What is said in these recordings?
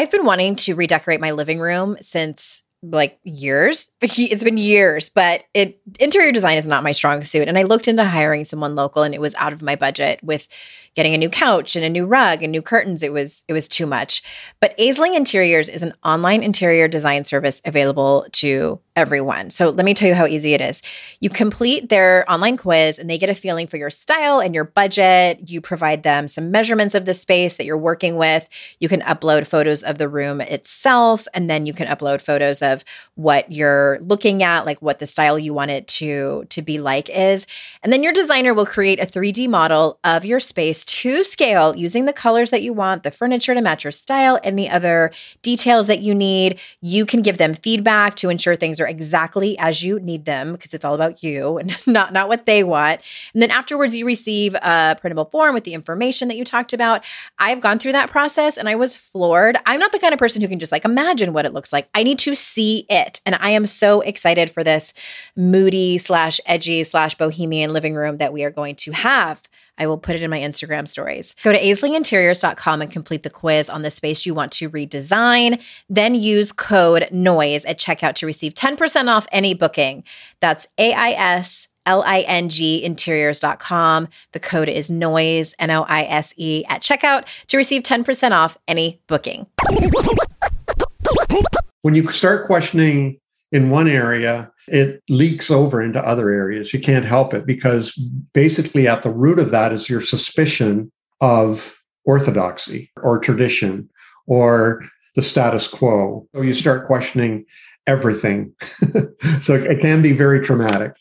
I've been wanting to redecorate my living room since like years. It's been years, but it interior design is not my strong suit. And I looked into hiring someone local and it was out of my budget with getting a new couch and a new rug and new curtains. It was it was too much. But Aisling Interiors is an online interior design service available to everyone. So let me tell you how easy it is. You complete their online quiz and they get a feeling for your style and your budget. You provide them some measurements of the space that you're working with. You can upload photos of the room itself and then you can upload photos of what you're looking at, like what the style you want it to to be like is. And then your designer will create a 3D model of your space to scale using the colors that you want, the furniture to match your style, any other details that you need. You can give them feedback to ensure things are exactly as you need them because it's all about you and not not what they want. And then afterwards you receive a printable form with the information that you talked about. I've gone through that process and I was floored. I'm not the kind of person who can just like imagine what it looks like. I need to see it. And I am so excited for this moody slash edgy slash bohemian living room that we are going to have. I will put it in my Instagram stories. Go to aislinginteriors.com and complete the quiz on the space you want to redesign. Then use code NOISE at checkout to receive 10% off any booking. That's A I S L I N G interiors.com. The code is NOISE, N O I S E, at checkout to receive 10% off any booking. When you start questioning in one area, it leaks over into other areas. You can't help it because basically at the root of that is your suspicion of orthodoxy or tradition or the status quo. So you start questioning everything. so it can be very traumatic.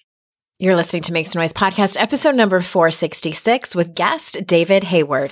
You're listening to Make Some Noise podcast, episode number 466 with guest David Hayward.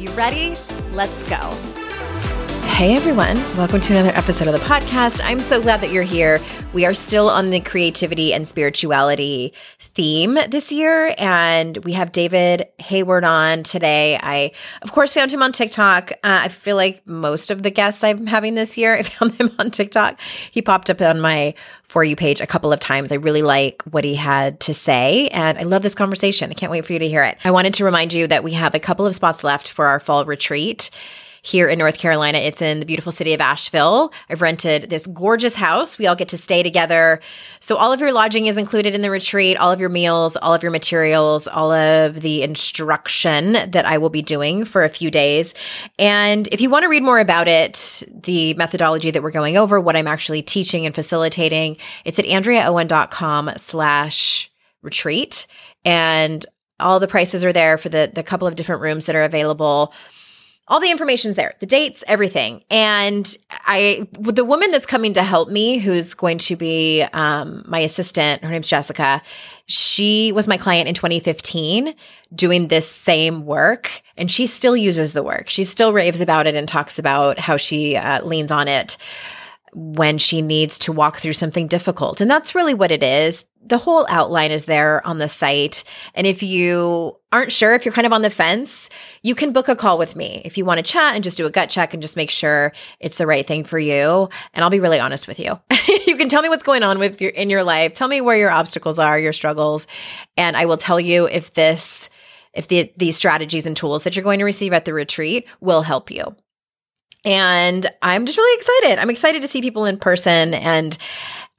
You ready? Let's go. Hey everyone, welcome to another episode of the podcast. I'm so glad that you're here. We are still on the creativity and spirituality theme this year, and we have David Hayward on today. I, of course, found him on TikTok. Uh, I feel like most of the guests I'm having this year, I found him on TikTok. He popped up on my For You page a couple of times. I really like what he had to say, and I love this conversation. I can't wait for you to hear it. I wanted to remind you that we have a couple of spots left for our fall retreat here in North Carolina. It's in the beautiful city of Asheville. I've rented this gorgeous house. We all get to stay together. So all of your lodging is included in the retreat, all of your meals, all of your materials, all of the instruction that I will be doing for a few days. And if you want to read more about it, the methodology that we're going over, what I'm actually teaching and facilitating, it's at andreaowen.com slash retreat. And all the prices are there for the, the couple of different rooms that are available all the information's there, the dates, everything. And I, the woman that's coming to help me, who's going to be um, my assistant, her name's Jessica. She was my client in 2015 doing this same work, and she still uses the work. She still raves about it and talks about how she uh, leans on it when she needs to walk through something difficult. And that's really what it is. The whole outline is there on the site. And if you aren't sure, if you're kind of on the fence, you can book a call with me if you want to chat and just do a gut check and just make sure it's the right thing for you. And I'll be really honest with you. you can tell me what's going on with your in your life. Tell me where your obstacles are, your struggles, and I will tell you if this if the, these strategies and tools that you're going to receive at the retreat will help you. And I'm just really excited. I'm excited to see people in person and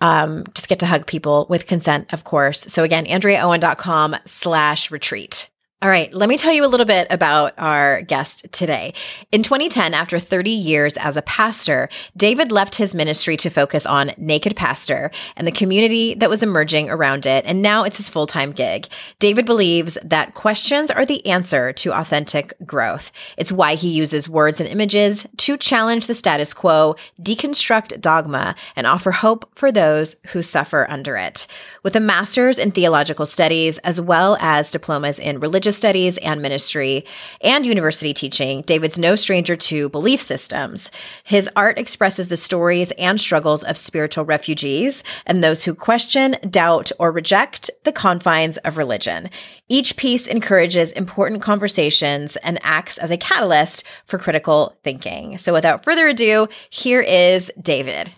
um, just get to hug people with consent, of course. So again, AndreaOwen.com slash retreat. All right, let me tell you a little bit about our guest today. In 2010, after 30 years as a pastor, David left his ministry to focus on Naked Pastor and the community that was emerging around it, and now it's his full time gig. David believes that questions are the answer to authentic growth. It's why he uses words and images to challenge the status quo, deconstruct dogma, and offer hope for those who suffer under it. With a master's in theological studies, as well as diplomas in religious studies and ministry and university teaching, David's no stranger to belief systems. His art expresses the stories and struggles of spiritual refugees and those who question, doubt, or reject the confines of religion. Each piece encourages important conversations and acts as a catalyst for critical thinking. So without further ado, here is David.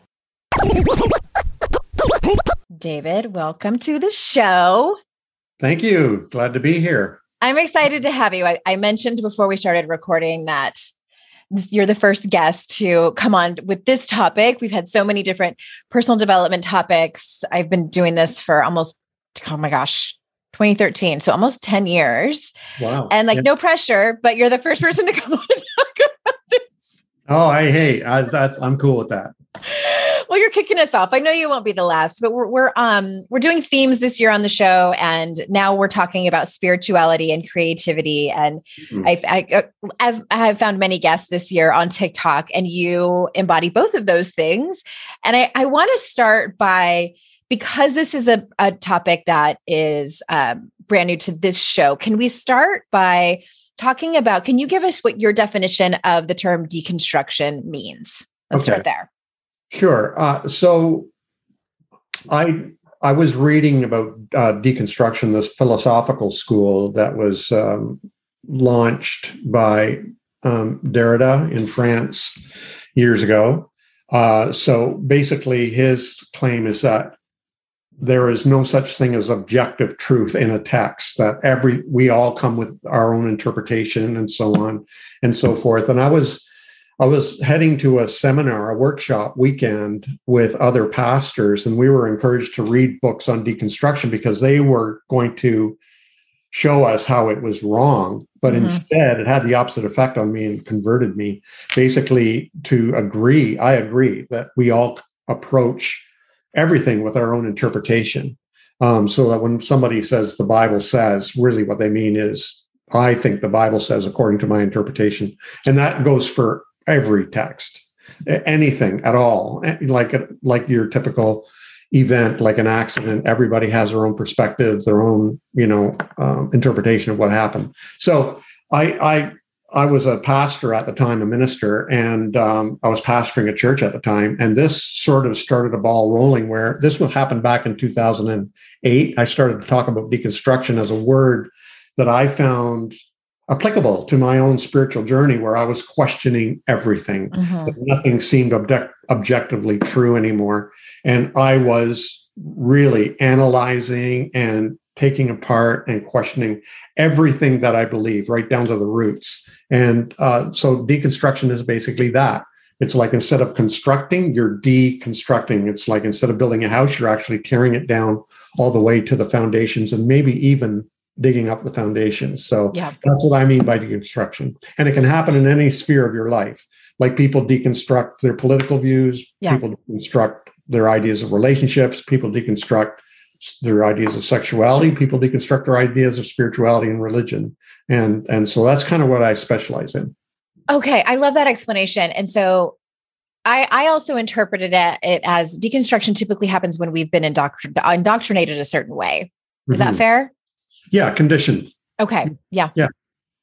David, welcome to the show. Thank you. Glad to be here. I'm excited to have you. I, I mentioned before we started recording that this, you're the first guest to come on with this topic. We've had so many different personal development topics. I've been doing this for almost, oh my gosh, 2013. So almost 10 years. Wow. And like, yeah. no pressure, but you're the first person to come on and talk about this. Oh, I hey, I, that's, I'm cool with that well, you're kicking us off. I know you won't be the last, but we're we're um we're doing themes this year on the show, and now we're talking about spirituality and creativity. And mm-hmm. I, I, uh, as I have found many guests this year on TikTok, and you embody both of those things. And I I want to start by because this is a, a topic that is um, brand new to this show. Can we start by talking about? Can you give us what your definition of the term deconstruction means? Let's okay. start there. Sure. Uh, so I I was reading about uh, deconstruction, this philosophical school that was um, launched by um, Derrida in France years ago. Uh, so basically, his claim is that there is no such thing as objective truth in a text that every we all come with our own interpretation and so on and so forth and i was I was heading to a seminar, a workshop weekend with other pastors, and we were encouraged to read books on deconstruction because they were going to show us how it was wrong. But mm-hmm. instead, it had the opposite effect on me and converted me basically to agree. I agree that we all approach everything with our own interpretation. Um, so that when somebody says the Bible says, really what they mean is, I think the Bible says according to my interpretation. And that goes for every text, anything at all, like like your typical event, like an accident. Everybody has their own perspectives, their own you know um, interpretation of what happened. So I I I was a pastor at the time, a minister, and um, I was pastoring a church at the time. And this sort of started a ball rolling where this would happen back in 2008. I started to talk about deconstruction as a word that I found applicable to my own spiritual journey where I was questioning everything. Mm-hmm. Nothing seemed object- objectively true anymore. And I was really analyzing and taking apart and questioning everything that I believe, right down to the roots. And uh, so deconstruction is basically that. It's like instead of constructing, you're deconstructing. It's like instead of building a house, you're actually tearing it down all the way to the foundations and maybe even digging up the foundations. So yeah. that's what I mean by deconstruction. And it can happen in any sphere of your life. Like people deconstruct their political views, yeah. people deconstruct their ideas of relationships, people deconstruct their ideas of sexuality, people deconstruct their ideas of spirituality and religion. And and so that's kind of what I specialize in. Okay, I love that explanation. And so I, I also interpreted it, it, as deconstruction typically happens when we've been indoctr- indoctrinated a certain way. Is mm-hmm. that fair? Yeah, conditioned. Okay. Yeah. Yeah.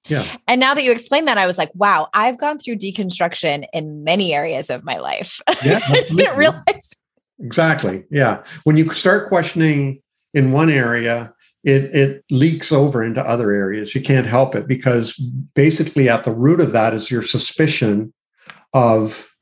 Yeah. And now that you explained that, I was like, wow, I've gone through deconstruction in many areas of my life. Yeah. Didn't realize. Exactly. Yeah. When you start questioning in one area, it, it leaks over into other areas. You can't help it because basically at the root of that is your suspicion of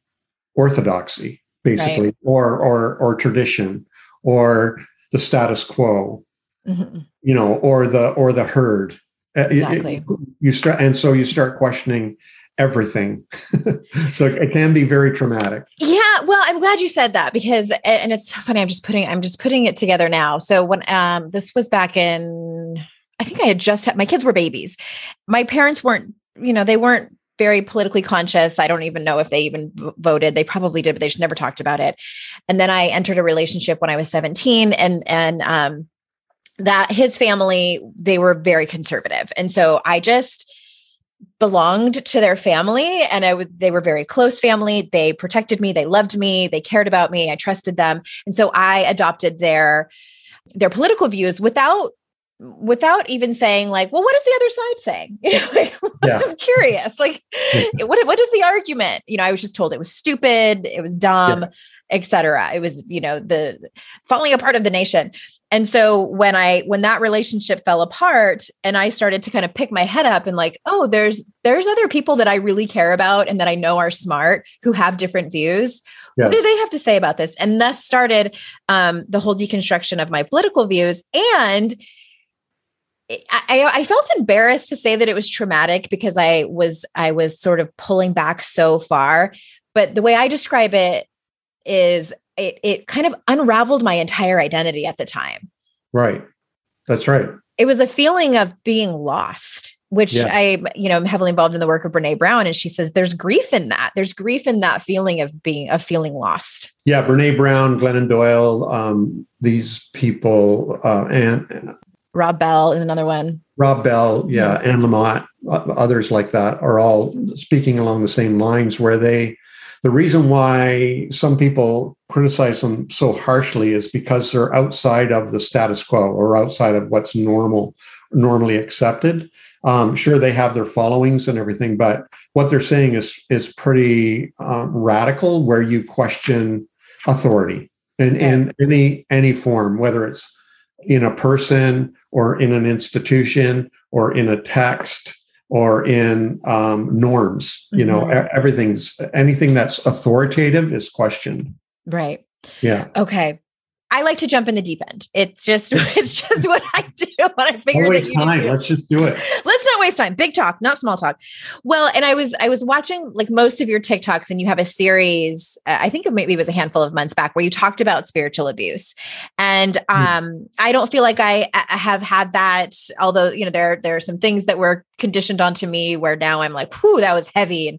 orthodoxy, basically, right. or or or tradition or the status quo mm-hmm. you know, or the or the herd. Uh, exactly. It, you start, and so you start questioning everything. so it can be very traumatic. Yeah, well, I'm glad you said that because and it's funny I'm just putting I'm just putting it together now. So when um this was back in I think I had just had my kids were babies. My parents weren't, you know, they weren't very politically conscious. I don't even know if they even voted. They probably did, but they just never talked about it. And then I entered a relationship when I was 17 and and um that his family, they were very conservative. And so I just belonged to their family and I would they were very close family. They protected me, they loved me, they cared about me, I trusted them. And so I adopted their their political views without without even saying like well what is the other side saying you know like yeah. i'm just curious like what what is the argument you know i was just told it was stupid it was dumb yeah. etc it was you know the falling apart of the nation and so when i when that relationship fell apart and i started to kind of pick my head up and like oh there's there's other people that i really care about and that i know are smart who have different views yes. what do they have to say about this and thus started um, the whole deconstruction of my political views and I, I, felt embarrassed to say that it was traumatic because I was I was sort of pulling back so far. But the way I describe it is it it kind of unraveled my entire identity at the time. Right. That's right. It was a feeling of being lost, which yeah. I, you know, I'm heavily involved in the work of Brene Brown. And she says there's grief in that. There's grief in that feeling of being of feeling lost. Yeah, Brene Brown, Glennon Doyle, um, these people, uh, and Rob Bell is another one. Rob Bell, yeah, Anne Lamott, others like that are all speaking along the same lines where they the reason why some people criticize them so harshly is because they're outside of the status quo or outside of what's normal normally accepted. Um, sure they have their followings and everything but what they're saying is is pretty um, radical where you question authority in, in any any form whether it's in a person or in an institution or in a text or in um, norms you know mm-hmm. everything's anything that's authoritative is questioned right. Yeah. Okay I like to jump in the deep end. It's just it's just what I do when I figure waste time. Let's just do it. Let's not waste time. Big talk, not small talk. Well, and I was I was watching like most of your TikToks, and you have a series. Uh, I think it maybe it was a handful of months back where you talked about spiritual abuse, and hmm. um. I don't feel like I, I have had that. Although you know there there are some things that were conditioned onto me where now I'm like, whew, that was heavy and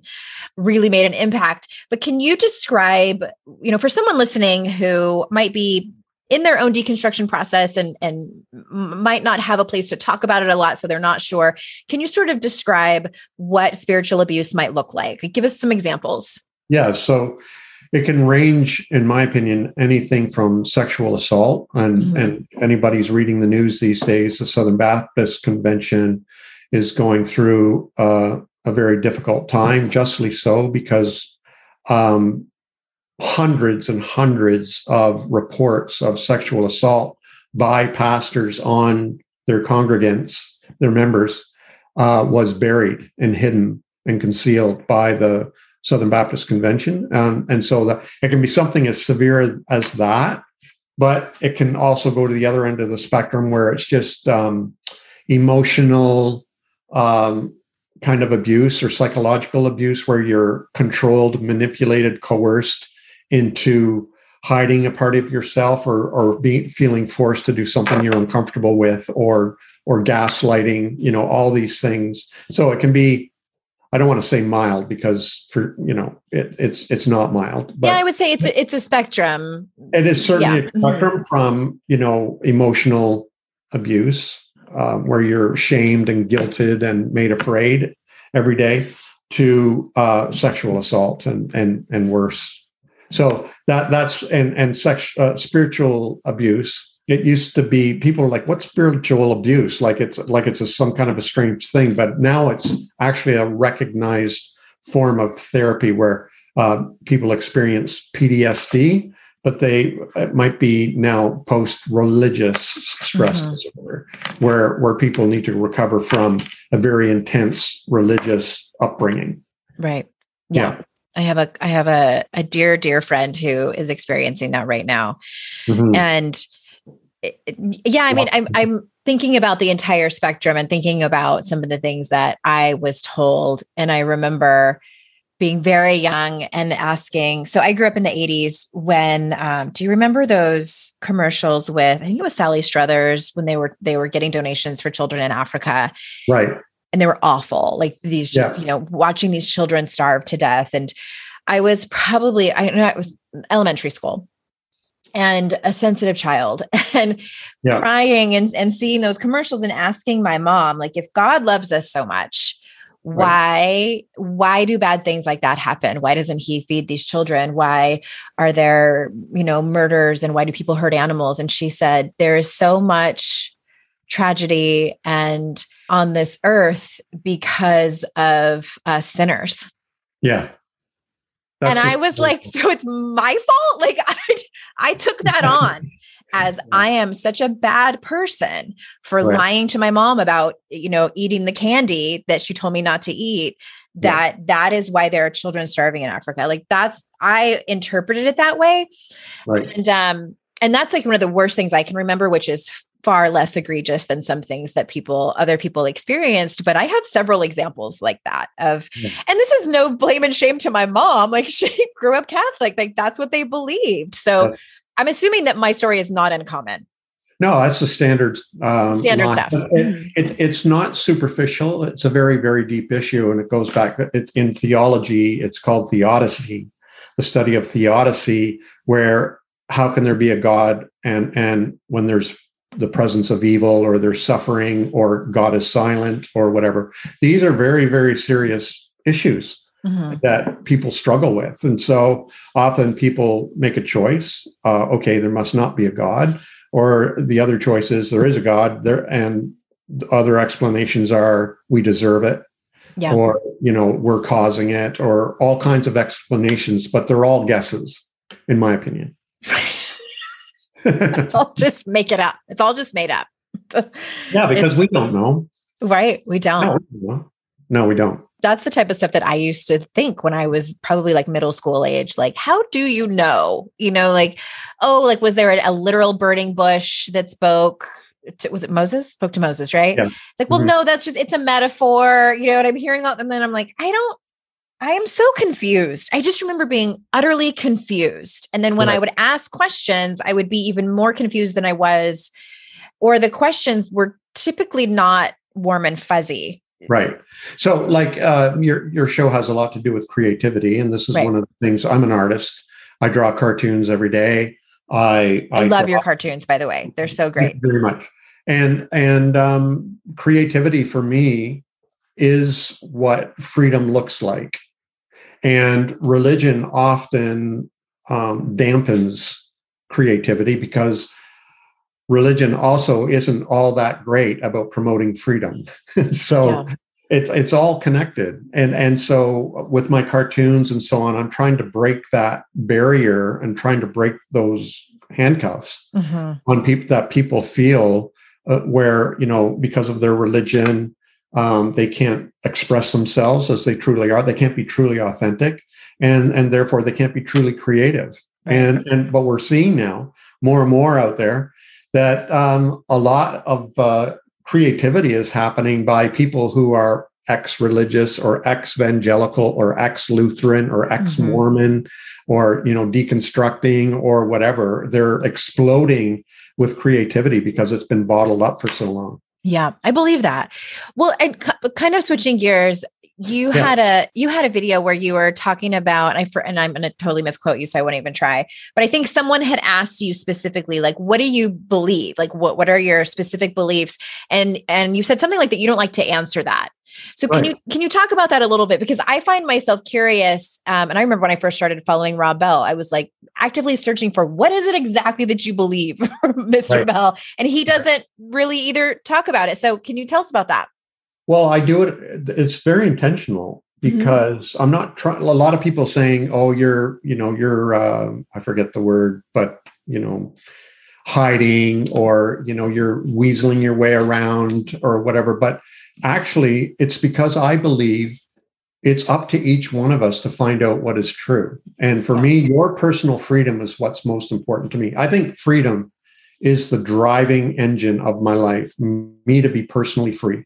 really made an impact. But can you describe, you know, for someone listening who might be in their own deconstruction process and and might not have a place to talk about it a lot so they're not sure. Can you sort of describe what spiritual abuse might look like? Give us some examples. Yeah so it can range in my opinion anything from sexual assault and mm-hmm. and if anybody's reading the news these days the southern baptist convention is going through uh, a very difficult time justly so because um, hundreds and hundreds of reports of sexual assault by pastors on their congregants, their members, uh, was buried and hidden and concealed by the Southern Baptist Convention. Um, and so that it can be something as severe as that, but it can also go to the other end of the spectrum where it's just um, emotional um, kind of abuse or psychological abuse where you're controlled, manipulated, coerced into hiding a part of yourself or or being feeling forced to do something you're uncomfortable with or or gaslighting you know all these things so it can be i don't want to say mild because for you know it, it's it's not mild but yeah i would say it's a, it's a spectrum it is certainly yeah. a spectrum mm-hmm. from you know emotional abuse um, where you're shamed and guilted and made afraid every day to uh, sexual assault and and and worse so that that's and and sex uh, spiritual abuse. It used to be people are like, "What's spiritual abuse?" Like it's like it's a, some kind of a strange thing, but now it's actually a recognized form of therapy where uh, people experience PTSD, but they it might be now post religious stress mm-hmm. disorder, where where people need to recover from a very intense religious upbringing. Right. Yeah. yeah. I have a I have a a dear dear friend who is experiencing that right now, mm-hmm. and it, yeah, I mean, I'm I'm thinking about the entire spectrum and thinking about some of the things that I was told, and I remember being very young and asking. So I grew up in the 80s when um, do you remember those commercials with I think it was Sally Struthers when they were they were getting donations for children in Africa. Right. And they were awful. Like these just, yeah. you know, watching these children starve to death. And I was probably, I know it was elementary school and a sensitive child and yeah. crying and, and seeing those commercials and asking my mom, like, if God loves us so much, why why do bad things like that happen why doesn't he feed these children why are there you know murders and why do people hurt animals and she said there is so much tragedy and on this earth because of uh, sinners yeah That's and i was like so it's my fault like i i took that on as I am such a bad person for right. lying to my mom about, you know, eating the candy that she told me not to eat, that yeah. that is why there are children starving in Africa. Like that's I interpreted it that way. Right. And um and that's like one of the worst things I can remember, which is far less egregious than some things that people other people experienced but i have several examples like that of yeah. and this is no blame and shame to my mom like she grew up catholic like that's what they believed so I'm assuming that my story is not uncommon. No, that's the standard um, standard line. stuff. It, mm-hmm. it, it's not superficial. It's a very, very deep issue, and it goes back it, in theology. It's called theodicy, the study of theodicy, where how can there be a God and and when there's the presence of evil or there's suffering or God is silent or whatever. These are very, very serious issues mm-hmm. that people struggle with. And so often people make a choice uh, okay, there must not be a God. Or the other choice is there is a God there, and other explanations are we deserve it, yeah. or you know we're causing it, or all kinds of explanations, but they're all guesses, in my opinion. It's all just make it up. It's all just made up. yeah, because it's, we don't know. Right, we don't. No, no, we don't that's the type of stuff that I used to think when I was probably like middle school age. Like, how do you know? You know, like, oh, like, was there a, a literal burning bush that spoke? To, was it Moses? Spoke to Moses, right? Yeah. like, well, mm-hmm. no, that's just it's a metaphor. You know what I'm hearing? All, And then I'm like, I don't. I am so confused. I just remember being utterly confused. And then when I would ask questions, I would be even more confused than I was, or the questions were typically not warm and fuzzy Right. So, like uh, your your show has a lot to do with creativity, and this is right. one of the things. I'm an artist. I draw cartoons every day. I I, I love draw, your cartoons, by the way. They're so great. Very much. And and um, creativity for me is what freedom looks like, and religion often um, dampens creativity because religion also isn't all that great about promoting freedom. so yeah. it's it's all connected. And and so with my cartoons and so on, I'm trying to break that barrier and trying to break those handcuffs mm-hmm. on people that people feel uh, where you know because of their religion um, they can't express themselves as they truly are. They can't be truly authentic and and therefore they can't be truly creative. And and what we're seeing now more and more out there that um, a lot of uh, creativity is happening by people who are ex-religious or ex-evangelical or ex-lutheran or ex-mormon mm-hmm. or you know deconstructing or whatever. They're exploding with creativity because it's been bottled up for so long yeah i believe that well and kind of switching gears you yeah. had a you had a video where you were talking about I for, and I'm going to totally misquote you so I won't even try. But I think someone had asked you specifically like what do you believe? Like what what are your specific beliefs? And and you said something like that you don't like to answer that. So can you can you talk about that a little bit because I find myself curious um, and I remember when I first started following Rob Bell I was like actively searching for what is it exactly that you believe Mr. Right. Bell and he doesn't really either talk about it. So can you tell us about that? Well, I do it. It's very intentional mm-hmm. because mm-hmm. I'm not trying. A lot of people saying, "Oh, you're, you know, you're, uh, I forget the word, but you know, hiding or you know, you're weaseling your way around or whatever." But actually, it's because I believe it's up to each one of us to find out what is true. And for me, your personal freedom is what's most important to me. I think freedom is the driving engine of my life, me to be personally free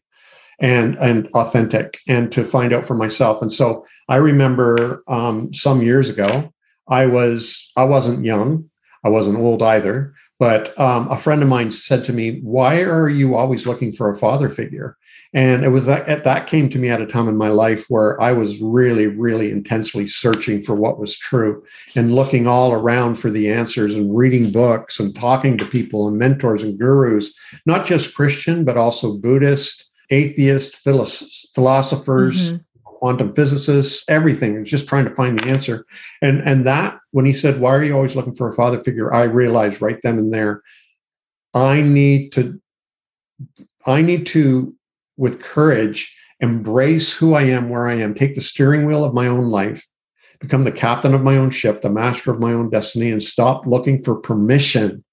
and and authentic and to find out for myself and so i remember um, some years ago i was i wasn't young i wasn't old either but um, a friend of mine said to me why are you always looking for a father figure and it was that that came to me at a time in my life where i was really really intensely searching for what was true and looking all around for the answers and reading books and talking to people and mentors and gurus not just christian but also buddhist atheist philosophers, mm-hmm. Quantum physicists, everything, is just trying to find the answer. And and that when he said, "Why are you always looking for a father figure?" I realized right then and there, I need to, I need to, with courage, embrace who I am, where I am, take the steering wheel of my own life, become the captain of my own ship, the master of my own destiny, and stop looking for permission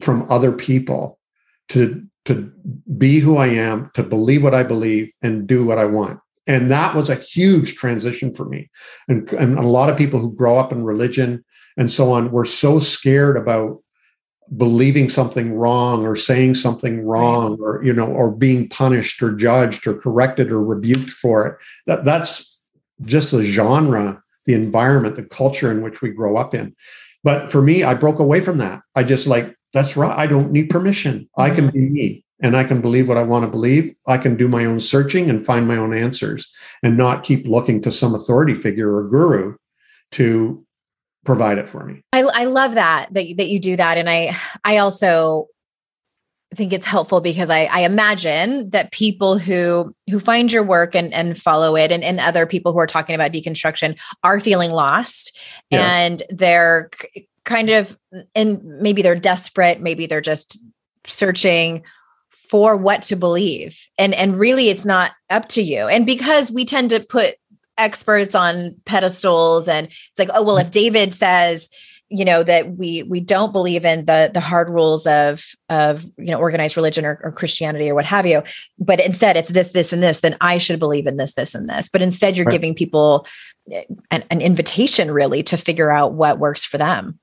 from other people to to be who I am, to believe what I believe, and do what I want. And that was a huge transition for me. And, and a lot of people who grow up in religion and so on were so scared about believing something wrong or saying something wrong or you know or being punished or judged or corrected or rebuked for it that that's just the genre the environment the culture in which we grow up in but for me i broke away from that i just like that's right. I don't need permission. I can mm-hmm. be me and I can believe what I want to believe. I can do my own searching and find my own answers and not keep looking to some authority figure or guru to provide it for me. I, I love that, that, that you do that. And I, I also think it's helpful because I, I imagine that people who who find your work and, and follow it and, and other people who are talking about deconstruction are feeling lost yes. and they're kind of and maybe they're desperate maybe they're just searching for what to believe. And and really it's not up to you. And because we tend to put experts on pedestals and it's like oh well if david says you know that we we don't believe in the the hard rules of of you know organized religion or, or, christianity or what have you but instead it's this this and this then i should believe in this this and this. But instead you're right. giving people eh, an, an invitation really to figure out what works for them.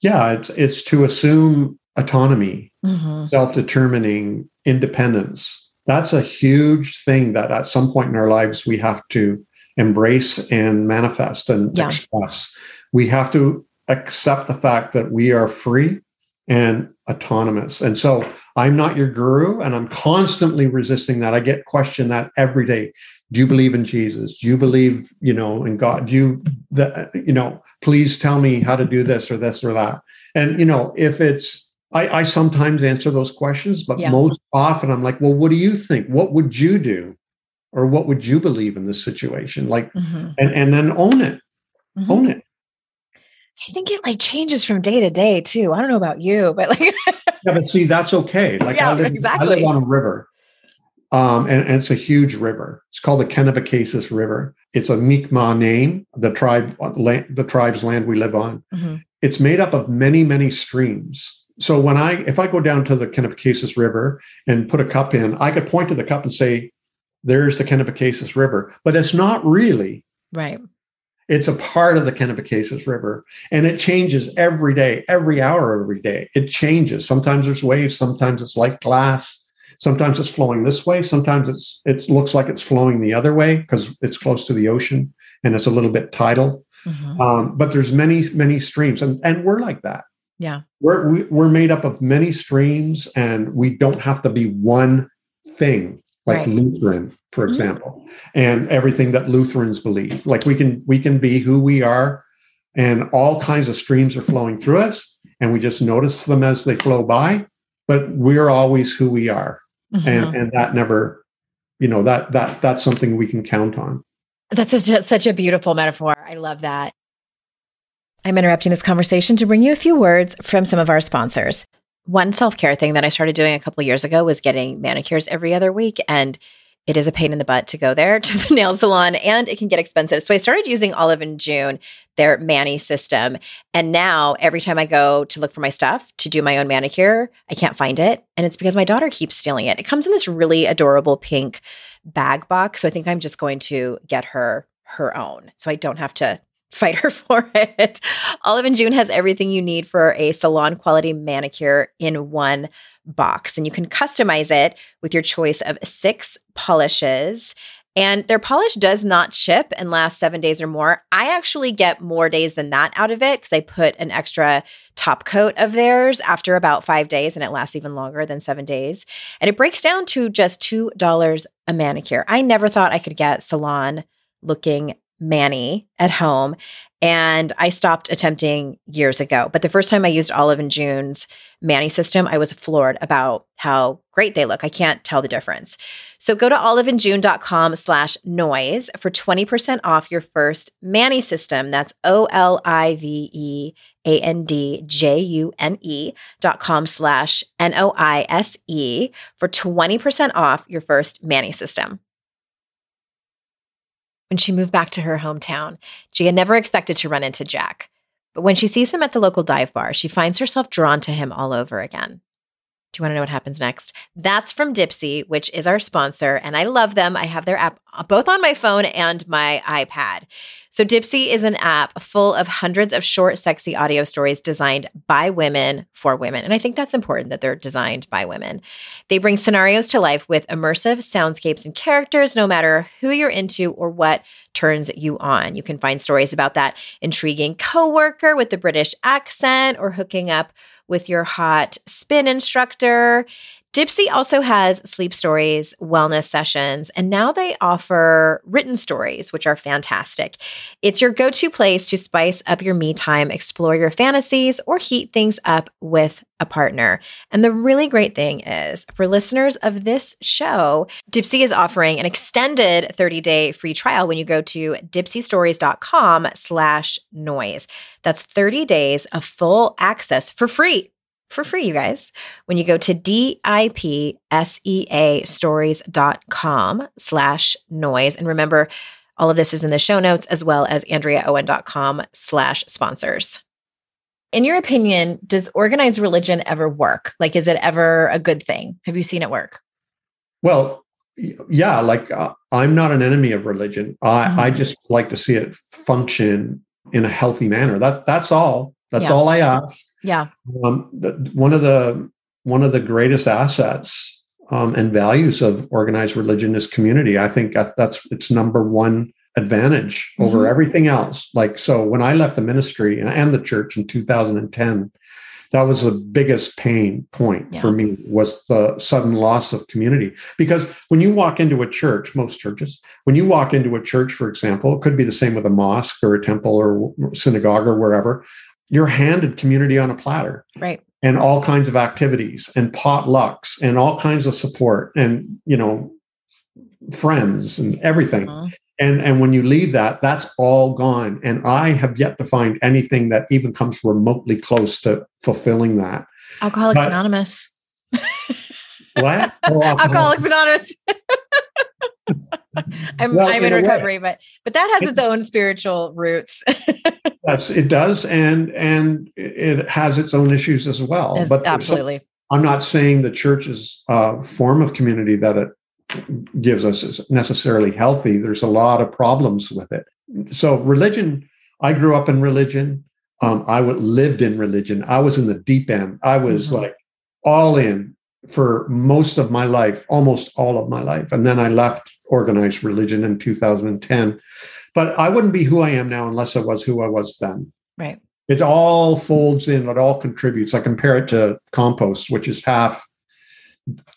Yeah, it's it's to assume autonomy, mm-hmm. self-determining independence. That's a huge thing that at some point in our lives we have to embrace and manifest and yeah. express. We have to accept the fact that we are free and autonomous. And so I'm not your guru and I'm constantly resisting that. I get questioned that every day do you believe in jesus do you believe you know in god do you that you know please tell me how to do this or this or that and you know if it's i, I sometimes answer those questions but yeah. most often i'm like well what do you think what would you do or what would you believe in this situation like mm-hmm. and and then own it mm-hmm. own it i think it like changes from day to day too i don't know about you but like yeah but see that's okay like yeah, I, live, exactly. I live on a river um, and, and, it's a huge river. It's called the Kennebecasis River. It's a Mi'kmaq name, the tribe, the tribe's land we live on. Mm-hmm. It's made up of many, many streams. So when I, if I go down to the Kennebecasis River and put a cup in, I could point to the cup and say, "There's the Kennebecasis River," but it's not really right. It's a part of the Kennebecasis River, and it changes every day, every hour, every day. It changes. Sometimes there's waves. Sometimes it's like glass Sometimes it's flowing this way. Sometimes it's it looks like it's flowing the other way because it's close to the ocean and it's a little bit tidal. Mm-hmm. Um, but there's many many streams, and and we're like that. Yeah, we're we, are we are made up of many streams, and we don't have to be one thing like right. Lutheran, for mm-hmm. example, mm-hmm. and everything that Lutherans believe. Like we can we can be who we are, and all kinds of streams are flowing through us, and we just notice them as they flow by. But we're always who we are, mm-hmm. and and that never you know that that that's something we can count on that's such a, such a beautiful metaphor i love that i'm interrupting this conversation to bring you a few words from some of our sponsors one self-care thing that i started doing a couple years ago was getting manicures every other week and it is a pain in the butt to go there to the nail salon and it can get expensive. So I started using Olive and June, their Mani system. And now every time I go to look for my stuff to do my own manicure, I can't find it. And it's because my daughter keeps stealing it. It comes in this really adorable pink bag box. So I think I'm just going to get her her own. So I don't have to fight her for it. Olive and June has everything you need for a salon quality manicure in one box, and you can customize it with your choice of six polishes. And their polish does not chip and last seven days or more. I actually get more days than that out of it because I put an extra top coat of theirs after about five days and it lasts even longer than seven days. And it breaks down to just $2 a manicure. I never thought I could get salon looking Mani at home. And I stopped attempting years ago. But the first time I used Olive and June's Mani system, I was floored about how great they look. I can't tell the difference. So go to oliveandjune.com slash noise for 20% off your first Mani system. That's O-L-I-V-E A-N-D-J-U-N-E dot com slash N-O-I-S-E for 20% off your first Mani system. When she moved back to her hometown, Gia never expected to run into Jack. But when she sees him at the local dive bar, she finds herself drawn to him all over again. Do you want to know what happens next? That's from Dipsea, which is our sponsor, and I love them. I have their app uh, both on my phone and my iPad. So, Dipsea is an app full of hundreds of short, sexy audio stories designed by women for women. And I think that's important that they're designed by women. They bring scenarios to life with immersive soundscapes and characters, no matter who you're into or what turns you on. You can find stories about that intriguing coworker with the British accent or hooking up with your hot spin instructor. Dipsea also has sleep stories, wellness sessions, and now they offer written stories, which are fantastic. It's your go to place to spice up your me time, explore your fantasies, or heat things up with a partner. And the really great thing is, for listeners of this show, Dipsea is offering an extended 30-day free trial when you go to dipseastories.com slash noise. That's 30 days of full access for free for free, you guys, when you go to D-I-P-S-E-A stories.com slash noise. And remember, all of this is in the show notes as well as AndreaOwen.com slash sponsors. In your opinion, does organized religion ever work? Like, is it ever a good thing? Have you seen it work? Well, yeah, like uh, I'm not an enemy of religion. I, mm-hmm. I just like to see it function in a healthy manner. That that's all. That's yeah. all I ask. Yeah. Um, one of the one of the greatest assets um, and values of organized religion is community. I think that's its number one advantage over mm-hmm. everything else. Like so, when I left the ministry and, and the church in 2010, that was the biggest pain point yeah. for me was the sudden loss of community because when you walk into a church most churches when you walk into a church for example it could be the same with a mosque or a temple or synagogue or wherever you're handed community on a platter. Right. And all kinds of activities and potlucks and all kinds of support and, you know, friends and everything. Uh-huh. And, and when you leave that, that's all gone. And I have yet to find anything that even comes remotely close to fulfilling that. Alcoholics but, Anonymous. what? Oh, Alcoholics Anonymous. I'm, well, I'm in, in recovery, way. but but that has its own spiritual roots. yes, it does, and and it has its own issues as well. But absolutely, I'm not saying the church's uh, form of community that it gives us is necessarily healthy. There's a lot of problems with it. So religion. I grew up in religion. Um, I would, lived in religion. I was in the deep end. I was mm-hmm. like all in for most of my life, almost all of my life. And then I left organized religion in 2010. But I wouldn't be who I am now unless I was who I was then. Right. It all folds in, it all contributes. I compare it to compost, which is half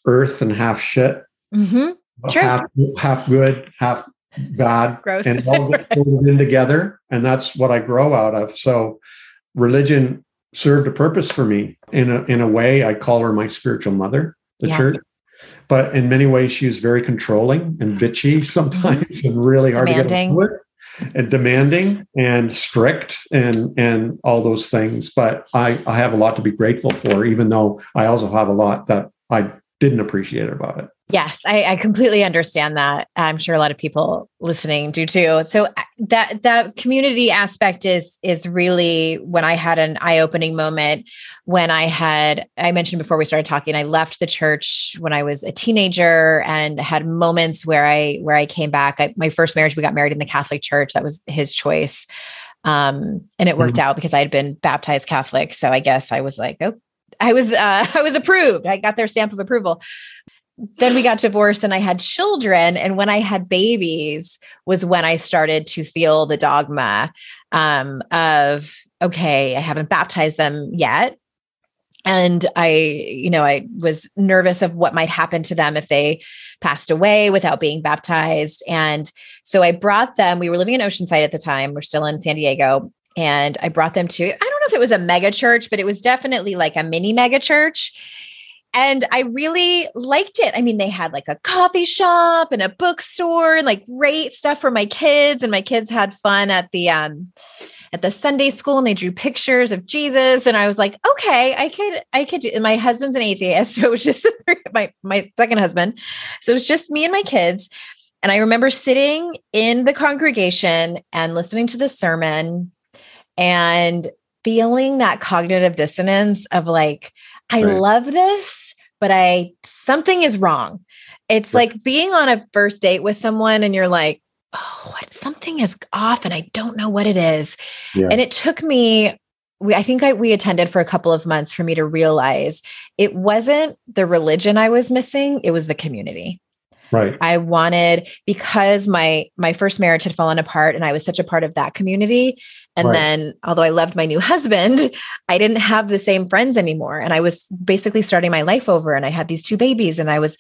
earth and half shit. Mm-hmm. Sure. Half, half good, half bad. Gross. And it all gets folded in together. And that's what I grow out of. So religion served a purpose for me in a in a way. I call her my spiritual mother, the yeah. church. But in many ways, she's very controlling and mm. bitchy sometimes, and really hard demanding. to get along with, and demanding and strict and and all those things. But I I have a lot to be grateful for, even though I also have a lot that I didn't appreciate about it. Yes, I, I, completely understand that. I'm sure a lot of people listening do too. So uh, that that community aspect is is really when I had an eye opening moment. When I had I mentioned before we started talking, I left the church when I was a teenager and had moments where I where I came back. I, my first marriage, we got married in the Catholic Church. That was his choice. Um, and it worked mm-hmm. out because I had been baptized Catholic. So I guess I was like, oh, I was uh, I was approved. I got their stamp of approval. Then we got divorced and I had children. And when I had babies was when I started to feel the dogma um, of, okay, I haven't baptized them yet. And i you know i was nervous of what might happen to them if they passed away without being baptized. And so i brought them we were living in oceanside at the time. We're still in san diego. And i brought them to i don't know if it was a mega church but it was definitely like a mini mega church and I really liked it. I mean, they had like a coffee shop and a bookstore and like great stuff for my kids. And my kids had fun at the um at the Sunday school and they drew pictures of Jesus. And I was like, okay, I could, I could do. And my husband's an atheist, so it was just my my second husband. So it was just me and my kids. And I remember sitting in the congregation and listening to the sermon and feeling that cognitive dissonance of like, I right. love this, but I something is wrong. It's right. like being on a first date with someone and you're like, oh, what something is off and I don't know what it is. Yeah. And it took me we, I think I, we attended for a couple of months for me to realize it wasn't the religion I was missing, it was the community. Right. I wanted because my my first marriage had fallen apart and I was such a part of that community and right. then although I loved my new husband, I didn't have the same friends anymore and I was basically starting my life over and I had these two babies and I was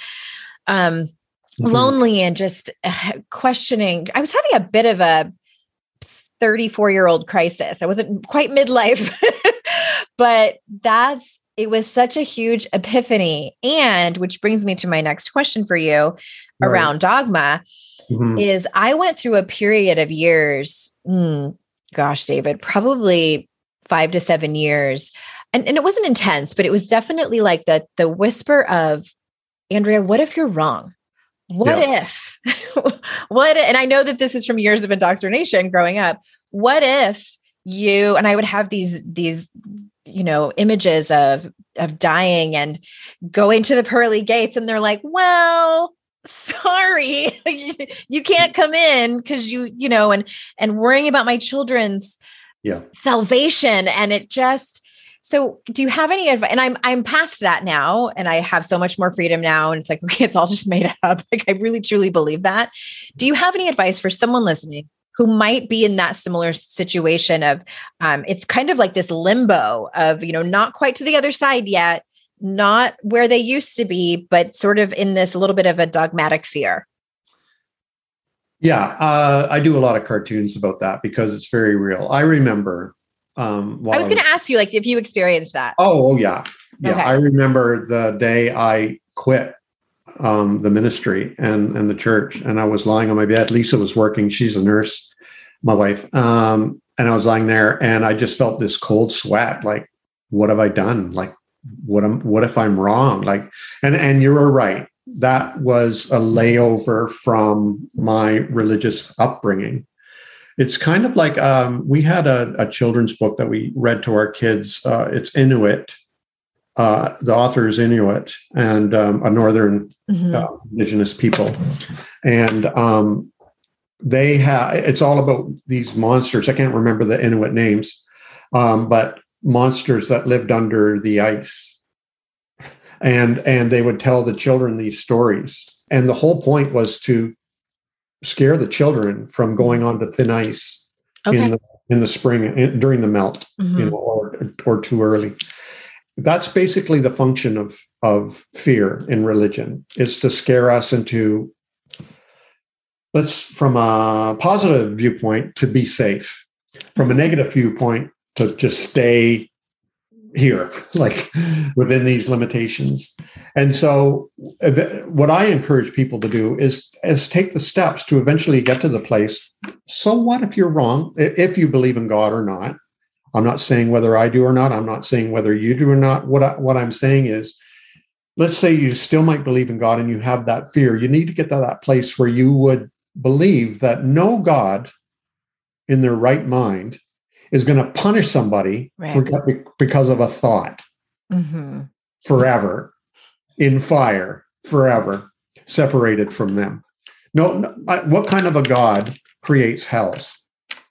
um mm-hmm. lonely and just uh, questioning. I was having a bit of a 34 year old crisis. I wasn't quite midlife, but that's it was such a huge epiphany. And which brings me to my next question for you right. around dogma mm-hmm. is I went through a period of years, mm, gosh, David, probably five to seven years. And, and it wasn't intense, but it was definitely like the the whisper of Andrea, what if you're wrong? what yeah. if what and i know that this is from years of indoctrination growing up what if you and i would have these these you know images of of dying and going to the pearly gates and they're like well sorry you can't come in because you you know and and worrying about my children's yeah salvation and it just so, do you have any advice? And I'm I'm past that now, and I have so much more freedom now. And it's like, okay, it's all just made up. Like I really truly believe that. Do you have any advice for someone listening who might be in that similar situation of um, it's kind of like this limbo of you know not quite to the other side yet, not where they used to be, but sort of in this little bit of a dogmatic fear. Yeah, uh, I do a lot of cartoons about that because it's very real. I remember um, I was going to ask you, like, if you experienced that. Oh, oh yeah, yeah. Okay. I remember the day I quit um, the ministry and and the church, and I was lying on my bed. Lisa was working; she's a nurse, my wife, um, and I was lying there, and I just felt this cold sweat. Like, what have I done? Like, what am what if I'm wrong? Like, and and you're right. That was a layover from my religious upbringing it's kind of like um, we had a, a, children's book that we read to our kids. Uh, it's Inuit. Uh, the author is Inuit and um, a northern mm-hmm. uh, indigenous people, and um, they have. It's all about these monsters. I can't remember the Inuit names, um, but monsters that lived under the ice, and and they would tell the children these stories. And the whole point was to scare the children from going onto thin ice okay. in the in the spring in, during the melt, mm-hmm. you know, or or too early. That's basically the function of of fear in religion is to scare us into let's from a positive viewpoint to be safe from a negative viewpoint to just stay here, like within these limitations. And so, what I encourage people to do is, is take the steps to eventually get to the place. So, what if you're wrong? If you believe in God or not? I'm not saying whether I do or not. I'm not saying whether you do or not. What, I, what I'm saying is, let's say you still might believe in God and you have that fear. You need to get to that place where you would believe that no God in their right mind is going to punish somebody right. for, because of a thought mm-hmm. forever in fire forever separated from them no, no what kind of a god creates hells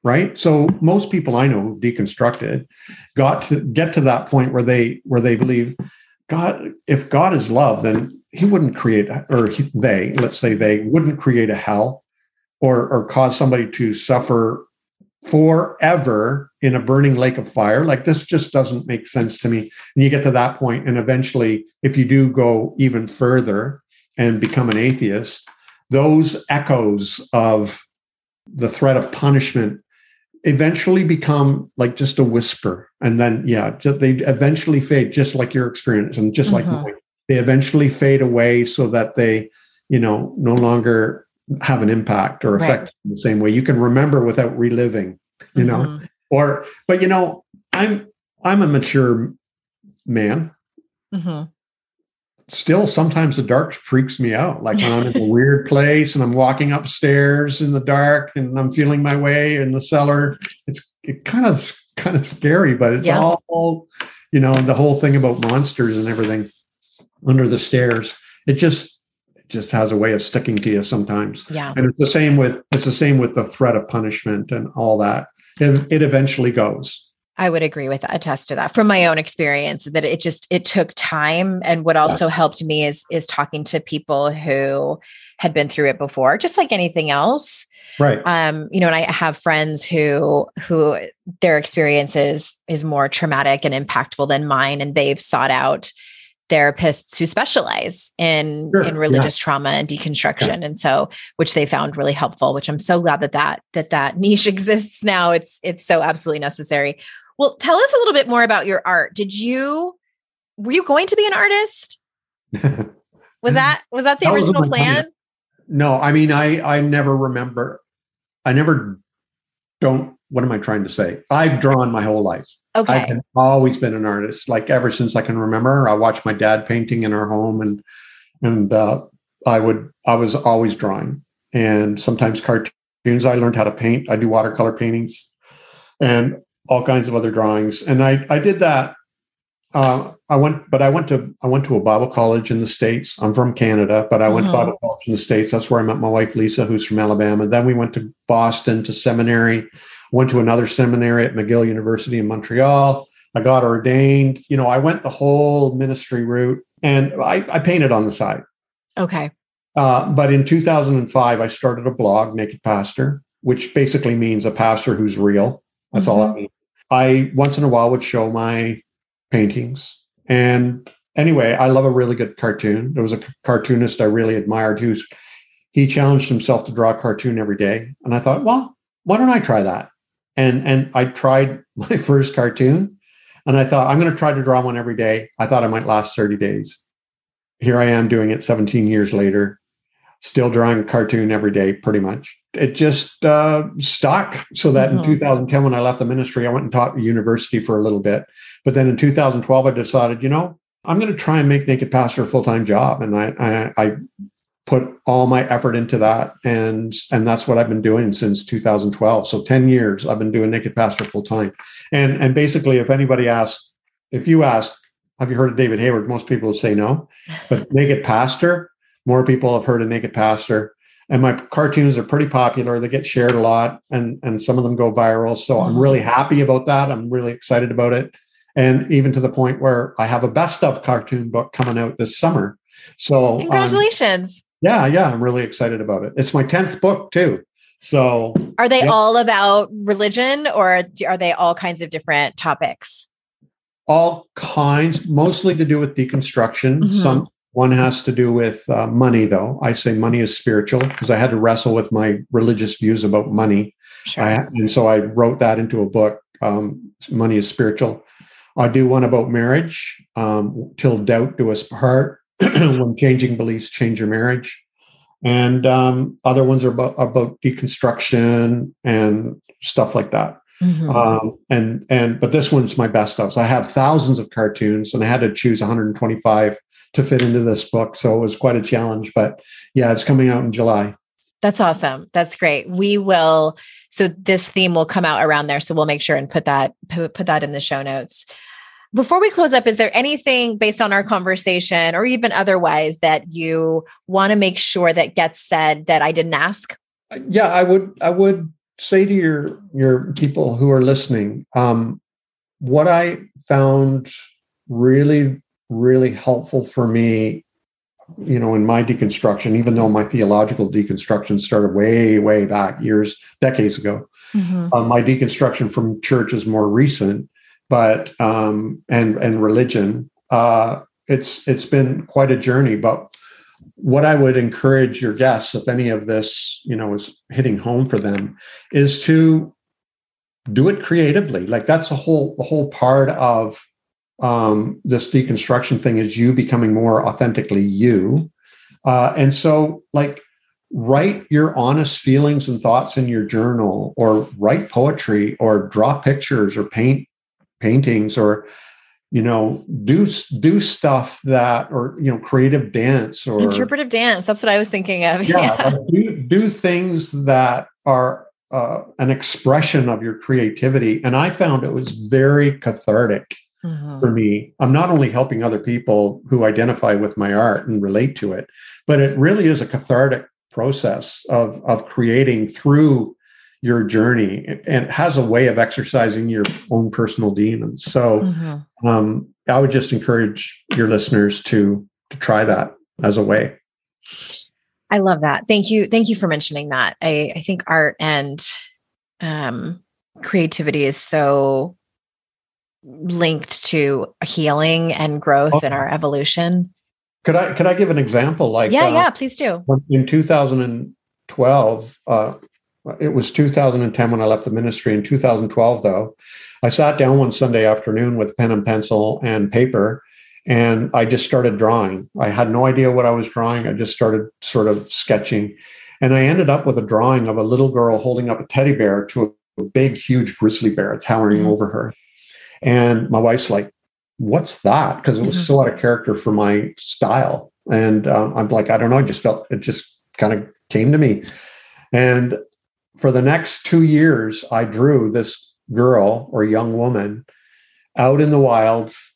right? So most people I know who deconstructed got to get to that point where they where they believe God, if God is love, then He wouldn't create, or he, they, let's say they wouldn't create a hell, or or cause somebody to suffer forever in a burning lake of fire. Like this just doesn't make sense to me. And you get to that point, and eventually, if you do go even further and become an atheist, those echoes of the threat of punishment eventually become like just a whisper and then yeah they eventually fade just like your experience and just mm-hmm. like mine they eventually fade away so that they you know no longer have an impact or affect right. the same way you can remember without reliving you know mm-hmm. or but you know i'm i'm a mature man mm-hmm still sometimes the dark freaks me out. Like when I'm in a weird place and I'm walking upstairs in the dark and I'm feeling my way in the cellar. It's it kind of kind of scary, but it's yeah. all you know, the whole thing about monsters and everything under the stairs. It just it just has a way of sticking to you sometimes. Yeah. And it's the same with it's the same with the threat of punishment and all that. It, it eventually goes. I would agree with attest to that from my own experience that it just it took time and what also yeah. helped me is is talking to people who had been through it before just like anything else right um you know and I have friends who who their experiences is more traumatic and impactful than mine and they've sought out therapists who specialize in sure. in religious yeah. trauma and deconstruction yeah. and so which they found really helpful which i'm so glad that that that that niche exists now it's it's so absolutely necessary well, tell us a little bit more about your art. Did you were you going to be an artist? was that was that the that original plan? No, I mean I I never remember. I never don't what am I trying to say? I've drawn my whole life. Okay. I've been, always been an artist, like ever since I can remember. I watched my dad painting in our home and and uh, I would I was always drawing and sometimes cartoons. I learned how to paint. I do watercolor paintings. And all kinds of other drawings. And I, I did that. Uh, I went, but I went to I went to a Bible college in the states. I'm from Canada, but I went to Bible college in the states. That's where I met my wife Lisa, who's from Alabama. Then we went to Boston to seminary. Went to another seminary at McGill University in Montreal. I got ordained. You know, I went the whole ministry route, and I, I painted on the side. Okay. Uh, but in 2005, I started a blog, Naked Pastor, which basically means a pastor who's real. That's mm-hmm. all it means. I once in a while would show my paintings. And anyway, I love a really good cartoon. There was a cartoonist I really admired who's he challenged himself to draw a cartoon every day. And I thought, well, why don't I try that? And and I tried my first cartoon and I thought I'm going to try to draw one every day. I thought I might last 30 days. Here I am doing it 17 years later still drawing a cartoon every day, pretty much. It just uh, stuck. So that mm-hmm. in 2010, when I left the ministry, I went and taught university for a little bit. But then in 2012, I decided, you know, I'm going to try and make Naked Pastor a full time job, and I, I, I put all my effort into that, and and that's what I've been doing since 2012. So 10 years I've been doing Naked Pastor full time. And and basically, if anybody asks, if you ask, have you heard of David Hayward? Most people would say no. But Naked Pastor, more people have heard of Naked Pastor. And my cartoons are pretty popular. They get shared a lot and, and some of them go viral. So I'm really mm-hmm. happy about that. I'm really excited about it. And even to the point where I have a best of cartoon book coming out this summer. So um, congratulations. Yeah, yeah, I'm really excited about it. It's my 10th book too. So are they yeah. all about religion or are they all kinds of different topics? All kinds, mostly to do with deconstruction. Mm-hmm. Some one has to do with uh, money, though. I say money is spiritual because I had to wrestle with my religious views about money. Sure. I, and so I wrote that into a book, um, Money is Spiritual. I do one about marriage, um, Till Doubt Do Us Part, when changing beliefs change your marriage. And um, other ones are about, about deconstruction and stuff like that. Mm-hmm. Um, and and but this one's my best of. So I have thousands of cartoons, and I had to choose 125 to fit into this book. So it was quite a challenge. But yeah, it's coming out in July. That's awesome. That's great. We will. So this theme will come out around there. So we'll make sure and put that put, put that in the show notes. Before we close up, is there anything based on our conversation or even otherwise that you want to make sure that gets said that I didn't ask? Yeah, I would. I would say to your your people who are listening, um, what I found really really helpful for me you know in my deconstruction even though my theological deconstruction started way way back years decades ago mm-hmm. uh, my deconstruction from church is more recent but um and and religion uh it's it's been quite a journey but what i would encourage your guests if any of this you know is hitting home for them is to do it creatively like that's the whole the whole part of um, this deconstruction thing is you becoming more authentically you. Uh, and so, like, write your honest feelings and thoughts in your journal, or write poetry, or draw pictures, or paint paintings, or you know do do stuff that or you know creative dance or interpretive dance that's what i was thinking of yeah, yeah. Do, do things that are uh, an expression of your creativity and i found it was very cathartic mm-hmm. for me. I'm not only helping other people who identify with my art and relate to it, but it really is a cathartic process of, of creating through your journey and has a way of exercising your own personal demons. So mm-hmm. um, I would just encourage your listeners to to try that as a way. I love that. Thank you. Thank you for mentioning that. I, I think art and um, creativity is so linked to healing and growth okay. in our evolution. Could I could I give an example? Like yeah, uh, yeah, please do. In 2012, uh, it was 2010 when I left the ministry. In 2012, though, I sat down one Sunday afternoon with pen and pencil and paper, and I just started drawing. I had no idea what I was drawing. I just started sort of sketching, and I ended up with a drawing of a little girl holding up a teddy bear to a big, huge grizzly bear towering mm-hmm. over her. And my wife's like, what's that? Because it was mm-hmm. so out of character for my style. And um, I'm like, I don't know. I just felt it just kind of came to me. And for the next two years, I drew this girl or young woman out in the wilds,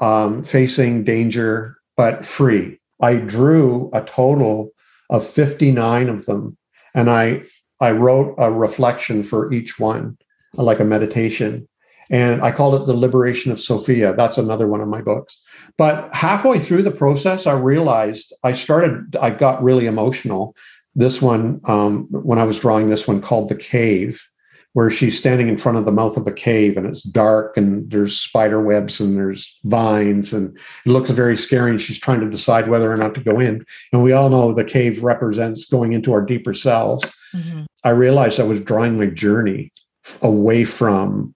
um, facing danger, but free. I drew a total of 59 of them. And I, I wrote a reflection for each one, like a meditation. And I called it The Liberation of Sophia. That's another one of my books. But halfway through the process, I realized I started, I got really emotional. This one, um, when I was drawing this one called The Cave, where she's standing in front of the mouth of a cave and it's dark and there's spider webs and there's vines and it looks very scary and she's trying to decide whether or not to go in. And we all know the cave represents going into our deeper selves. Mm-hmm. i realized i was drawing my journey away from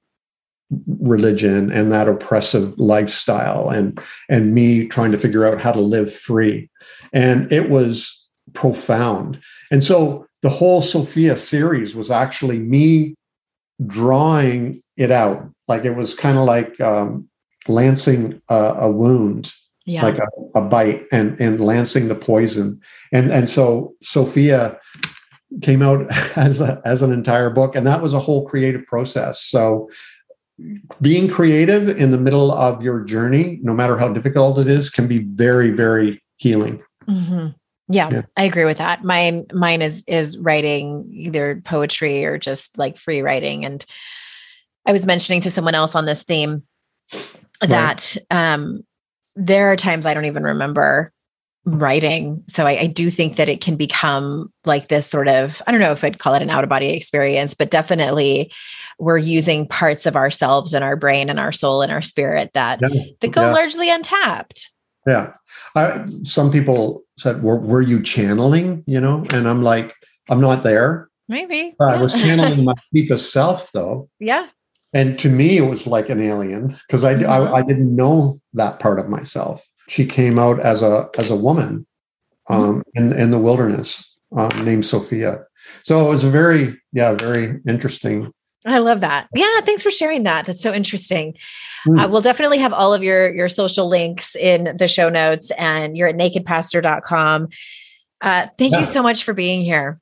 religion and that oppressive lifestyle and and me trying to figure out how to live free. And it was profound and so the whole sophia series was actually me drawing it out like it was kind of like um, lancing a, a wound yeah. like a, a bite and and lancing the poison and and so sophia came out as a, as an entire book and that was a whole creative process so being creative in the middle of your journey, no matter how difficult it is, can be very, very healing. Mm-hmm. Yeah, yeah, I agree with that. Mine, mine is is writing either poetry or just like free writing. And I was mentioning to someone else on this theme that um, there are times I don't even remember writing. So I, I, do think that it can become like this sort of, I don't know if I'd call it an out of body experience, but definitely we're using parts of ourselves and our brain and our soul and our spirit that, yeah. that go yeah. largely untapped. Yeah. I, some people said, were, were you channeling, you know? And I'm like, I'm not there. Maybe. Yeah. I was channeling my deepest self though. Yeah. And to me, it was like an alien because I, mm-hmm. I, I didn't know that part of myself she came out as a as a woman um, in in the wilderness um, named Sophia. So it was a very yeah very interesting. I love that. Yeah, thanks for sharing that. That's so interesting. Mm. Uh, we'll definitely have all of your your social links in the show notes, and you're at nakedpastor.com. Uh, thank yeah. you so much for being here.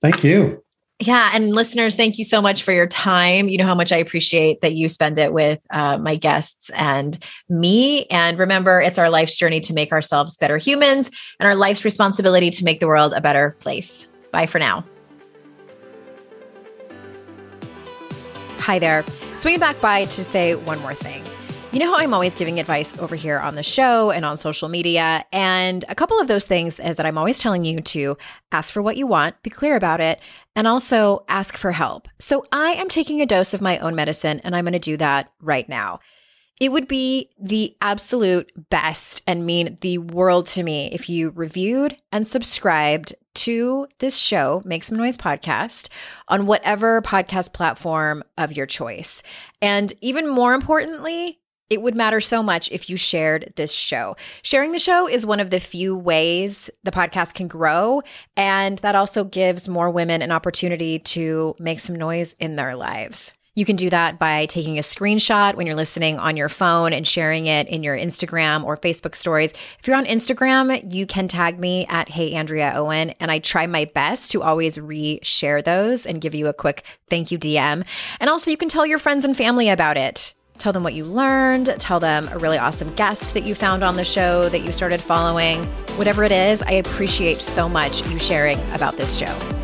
Thank you. Yeah. And listeners, thank you so much for your time. You know how much I appreciate that you spend it with uh, my guests and me. And remember, it's our life's journey to make ourselves better humans and our life's responsibility to make the world a better place. Bye for now. Hi there. Swinging back by to say one more thing. You know how I'm always giving advice over here on the show and on social media? And a couple of those things is that I'm always telling you to ask for what you want, be clear about it, and also ask for help. So I am taking a dose of my own medicine and I'm going to do that right now. It would be the absolute best and mean the world to me if you reviewed and subscribed to this show, Make Some Noise podcast, on whatever podcast platform of your choice. And even more importantly, it would matter so much if you shared this show. Sharing the show is one of the few ways the podcast can grow. And that also gives more women an opportunity to make some noise in their lives. You can do that by taking a screenshot when you're listening on your phone and sharing it in your Instagram or Facebook stories. If you're on Instagram, you can tag me at Hey Andrea Owen, and I try my best to always re-share those and give you a quick thank you DM. And also, you can tell your friends and family about it. Tell them what you learned. Tell them a really awesome guest that you found on the show that you started following. Whatever it is, I appreciate so much you sharing about this show.